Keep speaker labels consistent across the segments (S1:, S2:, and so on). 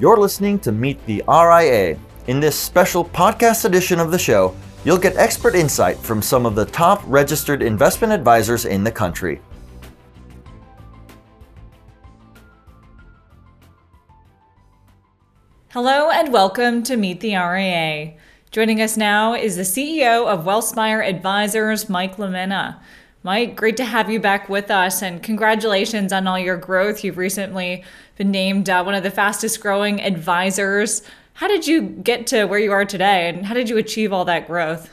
S1: You're listening to Meet the RIA. In this special podcast edition of the show, you'll get expert insight from some of the top registered investment advisors in the country.
S2: Hello and welcome to Meet the RIA. Joining us now is the CEO of Wealthspire Advisors, Mike LaMena. Mike, great to have you back with us and congratulations on all your growth. You've recently been named uh, one of the fastest growing advisors. How did you get to where you are today and how did you achieve all that growth?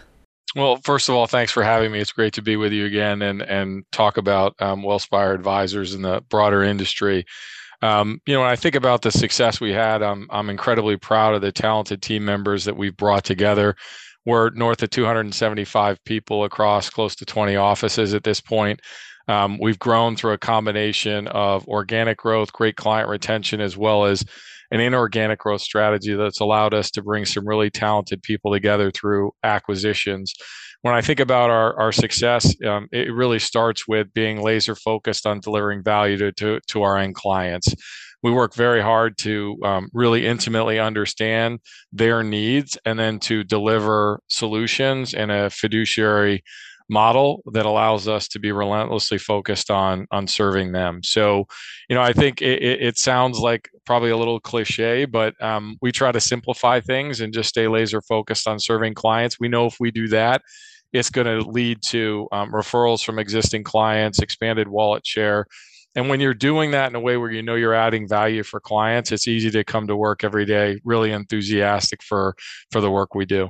S3: Well, first of all, thanks for having me. It's great to be with you again and, and talk about um, Wealthspire Advisors and the broader industry. Um, you know, when I think about the success we had, I'm, I'm incredibly proud of the talented team members that we've brought together. We're north of 275 people across close to 20 offices at this point. Um, we've grown through a combination of organic growth, great client retention, as well as an inorganic growth strategy that's allowed us to bring some really talented people together through acquisitions. When I think about our, our success, um, it really starts with being laser focused on delivering value to, to, to our end clients we work very hard to um, really intimately understand their needs and then to deliver solutions in a fiduciary model that allows us to be relentlessly focused on on serving them. So you know i think it, it sounds like probably a little cliche but um, we try to simplify things and just stay laser focused on serving clients. We know if we do that it's going to lead to um, referrals from existing clients expanded wallet share and when you're doing that in a way where you know you're adding value for clients, it's easy to come to work every day really enthusiastic for for the work we do.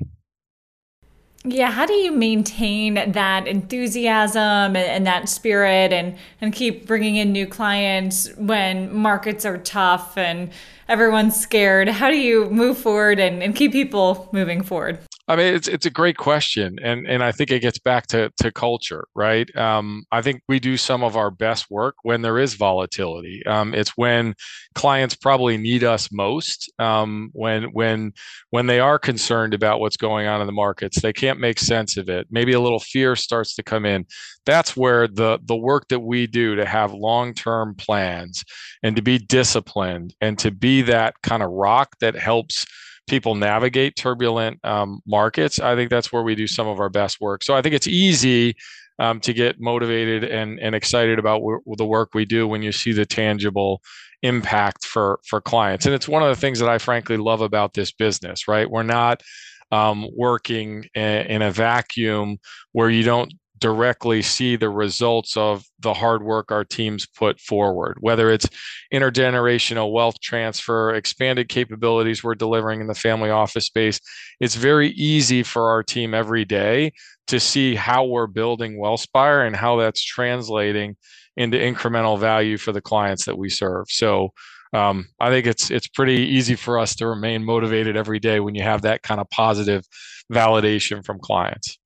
S2: Yeah, how do you maintain that enthusiasm and, that spirit and, and keep bringing in new clients when markets are tough and everyone's scared? How do you move forward and, and keep people moving forward?
S3: I mean, it's it's a great question, and and I think it gets back to to culture, right? Um, I think we do some of our best work when there is volatility. Um, it's when clients probably need us most. Um, when when when they are concerned about what's going on in the markets, they can't make sense of it. Maybe a little fear starts to come in. That's where the the work that we do to have long term plans and to be disciplined and to be that kind of rock that helps people navigate turbulent um, markets, I think that's where we do some of our best work. So I think it's easy um, to get motivated and, and excited about w- the work we do when you see the tangible impact for for clients. And it's one of the things that I frankly love about this business. Right, we're not um, working in, in a vacuum where you don't directly see the results of the hard work our teams put forward, whether it's intergenerational wealth transfer, expanded capabilities we're delivering in the family office space. It's very easy for our team every day to see how we're building Wealthspire and how that's translating into incremental value for the clients that we serve. So um, I think it's it's pretty easy for us to remain motivated every day when you have that kind of positive validation from clients.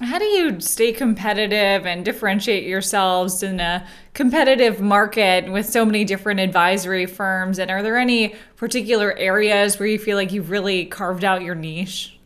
S2: How do you stay competitive and differentiate yourselves in a competitive market with so many different advisory firms? And are there any particular areas where you feel like you've really carved out your niche?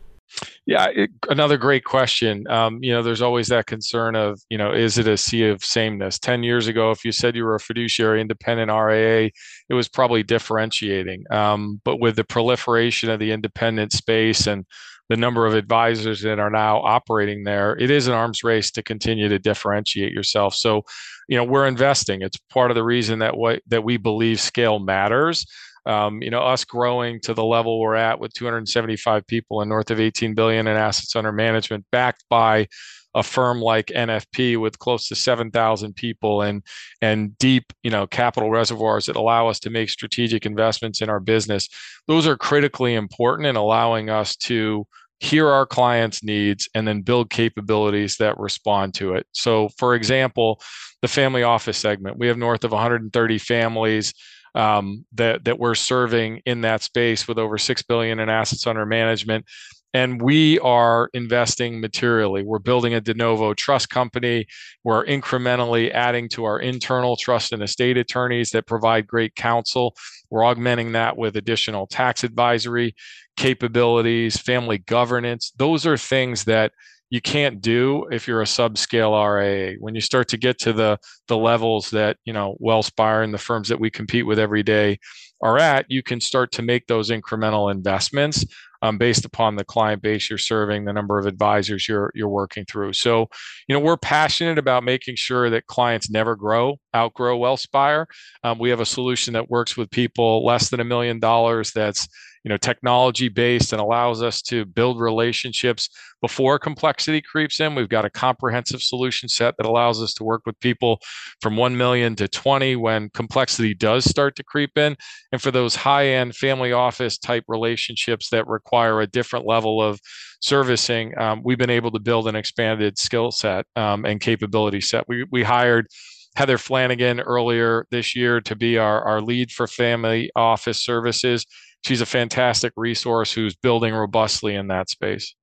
S3: Yeah, it, another great question. Um, you know, there's always that concern of, you know, is it a sea of sameness? 10 years ago, if you said you were a fiduciary independent RIA, it was probably differentiating. Um, but with the proliferation of the independent space and the number of advisors that are now operating there, it is an arms race to continue to differentiate yourself. So, you know, we're investing. It's part of the reason that what that we believe scale matters. Um, you know, us growing to the level we're at with 275 people and north of 18 billion in assets under management, backed by a firm like NFP with close to 7,000 people and and deep, you know, capital reservoirs that allow us to make strategic investments in our business. Those are critically important in allowing us to hear our clients' needs and then build capabilities that respond to it. So, for example, the family office segment, we have north of 130 families um, that that we're serving in that space with over six billion in assets under management and we are investing materially. We're building a de novo trust company. We're incrementally adding to our internal trust and estate attorneys that provide great counsel. We're augmenting that with additional tax advisory capabilities, family governance. Those are things that you can't do if you're a subscale RIA. When you start to get to the the levels that you know Wealthspire and the firms that we compete with every day are at, you can start to make those incremental investments um, based upon the client base you're serving, the number of advisors you're you're working through. So, you know, we're passionate about making sure that clients never grow, outgrow Wealthspire. Um, we have a solution that works with people less than a million dollars. That's you know technology based and allows us to build relationships. Before complexity creeps in we've got a comprehensive solution set that allows us to work with people from 1 million to 20 when complexity does start to creep in. And for those high end family office type relationships that require a different level of servicing um, we've been able to build an expanded skill set um, and capability set. We, we hired Heather Flanagan earlier this year to be our, our lead for family office services she's a fantastic resource who's building robustly in that space.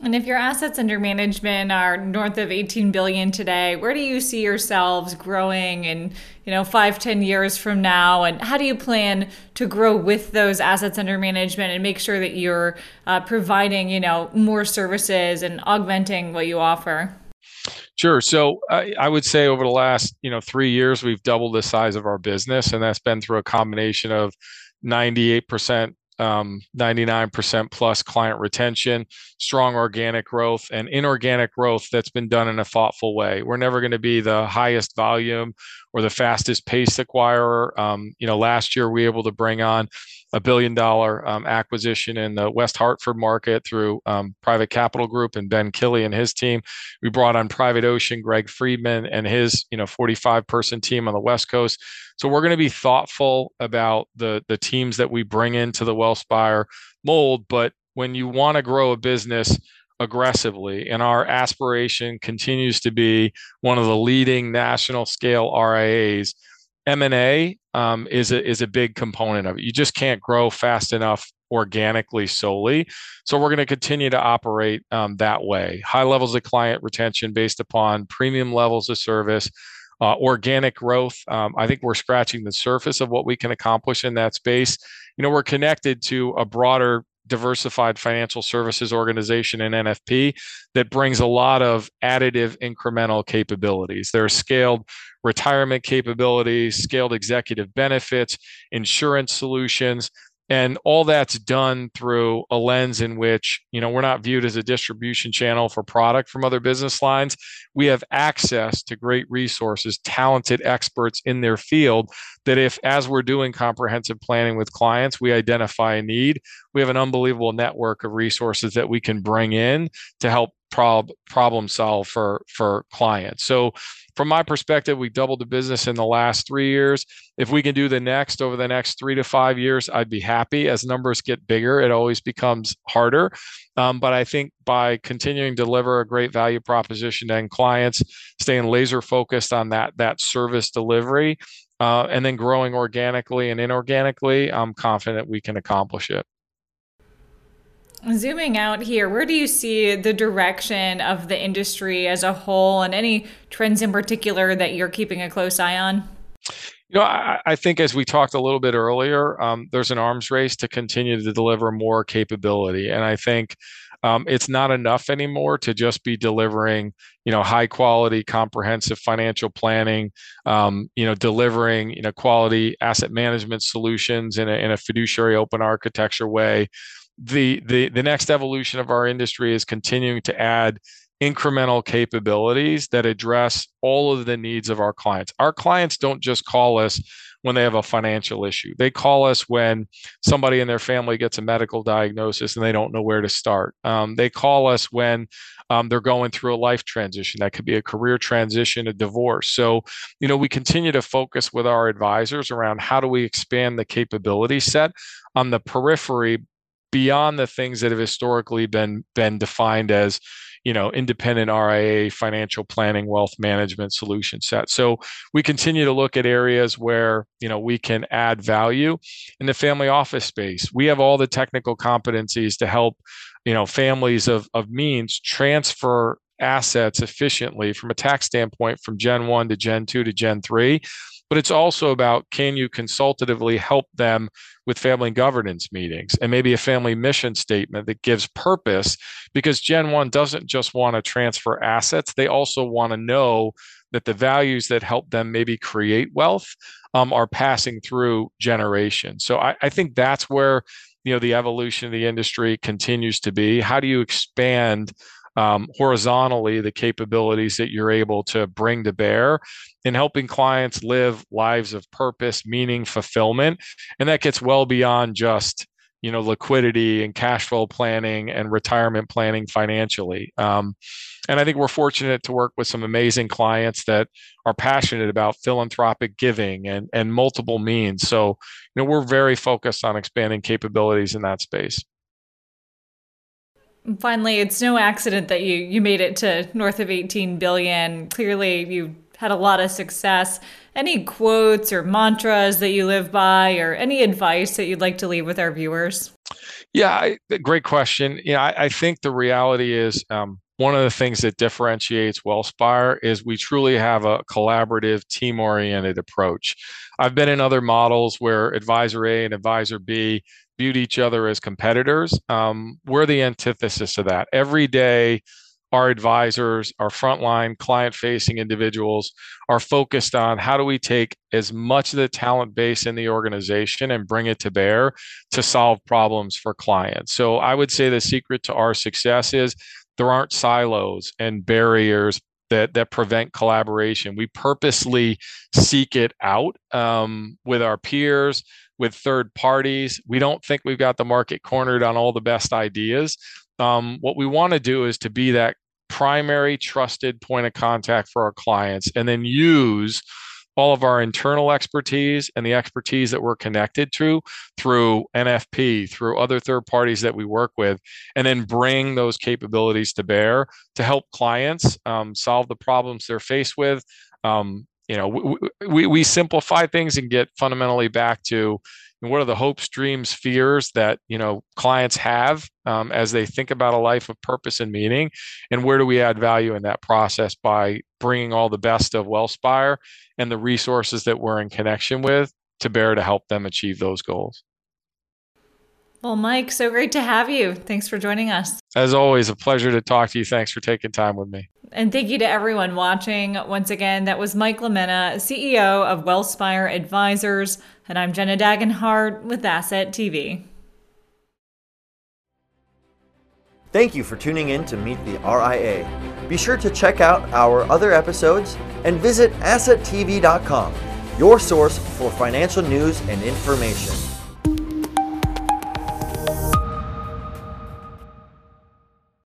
S2: And if your assets under management are north of 18 billion today, where do you see yourselves growing in, you know, five, 10 years from now? And how do you plan to grow with those assets under management and make sure that you're uh, providing, you know, more services and augmenting what you offer?
S3: Sure. So I, I, would say over the last, you know, three years, we've doubled the size of our business, and that's been through a combination of 98%, um, 99% plus client retention, strong organic growth, and inorganic growth that's been done in a thoughtful way. We're never going to be the highest volume or the fastest pace acquirer. Um, you know, last year we were able to bring on a billion dollar um, acquisition in the West Hartford market through um, Private Capital Group and Ben Killey and his team. We brought on Private Ocean, Greg Friedman, and his you know 45 person team on the West Coast. So we're going to be thoughtful about the the teams that we bring into the Wealthspire mold. But when you want to grow a business aggressively, and our aspiration continues to be one of the leading national scale RIAs M&A um, is a is a big component of it. You just can't grow fast enough organically solely. So we're going to continue to operate um, that way. High levels of client retention based upon premium levels of service. Uh, organic growth. Um, I think we're scratching the surface of what we can accomplish in that space. You know, we're connected to a broader diversified financial services organization in NFP that brings a lot of additive incremental capabilities. There are scaled retirement capabilities, scaled executive benefits, insurance solutions and all that's done through a lens in which you know we're not viewed as a distribution channel for product from other business lines. We have access to great resources talented experts in their field that if as we're doing comprehensive planning with clients we identify a need we have an unbelievable network of resources that we can bring in to help prob- problem solve for for clients so from my perspective, we doubled the business in the last three years. If we can do the next over the next three to five years, I'd be happy. As numbers get bigger, it always becomes harder. Um, but I think by continuing to deliver a great value proposition to end clients, staying laser focused on that that service delivery, uh, and then growing organically and inorganically, I'm confident we can accomplish it.
S2: Zooming out here, where do you see the direction of the industry as a whole and any trends in particular that you're keeping a close eye on?
S3: You know, I, I think as we talked a little bit earlier, um, there's an arms race to continue to deliver more capability. And I think um, it's not enough anymore to just be delivering, you know, high quality, comprehensive financial planning, um, you know, delivering, you know, quality asset management solutions in a, in a fiduciary open architecture way the the the next evolution of our industry is continuing to add incremental capabilities that address all of the needs of our clients. Our clients don't just call us when they have a financial issue. They call us when somebody in their family gets a medical diagnosis and they don't know where to start. Um, they call us when um, they're going through a life transition. That could be a career transition, a divorce. So, you know, we continue to focus with our advisors around how do we expand the capability set on the periphery beyond the things that have historically been been defined as you know independent RIA financial planning wealth management solution set. So we continue to look at areas where you know we can add value in the family office space. We have all the technical competencies to help you know families of of means transfer assets efficiently from a tax standpoint from gen 1 to gen 2 to gen 3 but it's also about can you consultatively help them with family governance meetings and maybe a family mission statement that gives purpose because Gen 1 doesn't just want to transfer assets, they also want to know that the values that help them maybe create wealth um, are passing through generations. So I, I think that's where you know the evolution of the industry continues to be. How do you expand um, horizontally the capabilities that you're able to bring to bear in helping clients live lives of purpose, meaning, fulfillment, and that gets well beyond just you know liquidity and cash flow planning and retirement planning financially. Um, and i think we're fortunate to work with some amazing clients that are passionate about philanthropic giving and and multiple means. So you know we're very focused on expanding capabilities in that space
S2: finally it's no accident that you you made it to north of 18 billion clearly you had a lot of success any quotes or mantras that you live by or any advice that you'd like to leave with our viewers?
S3: Yeah, I, great question. Yeah, I, I, think the reality is um, one of the things that differentiates Wealthspire is we truly have a collaborative, team oriented approach. I've been in other models where advisor A and advisor B viewed each other as competitors. Um, we're the antithesis of that. Every day, our advisors, our frontline client facing individuals are focused on how do we take as much of the talent base in the organization and bring it to bear to solve problems for clients. So I would say the secret to our success is there aren't silos and barriers that that prevent collaboration. We purposely seek it out um, with our peers, with third parties. We don't think we've got the market cornered on all the best ideas um, what we want to do is to be that primary trusted point of contact for our clients and then use all of our internal expertise and the expertise that we're connected to through NFP, through other third parties that we work with, and then bring those capabilities to bear to help clients um, solve the problems they're faced with. Um, you know, we, we, we simplify things and get fundamentally back to and what are the hopes dreams fears that you know clients have um, as they think about a life of purpose and meaning? And where do we add value in that process by bringing all the best of Wealthspire and the resources that we're in connection with to bear to help them achieve those goals
S2: well mike so great to have you thanks for joining us
S3: as always a pleasure to talk to you thanks for taking time with me
S2: and thank you to everyone watching. Once again, that was Mike LaMena, CEO of Wealthspire Advisors. And I'm Jenna Dagenhart with Asset TV.
S1: Thank you for tuning in to Meet the RIA. Be sure to check out our other episodes and visit AssetTV.com, your source for financial news and information.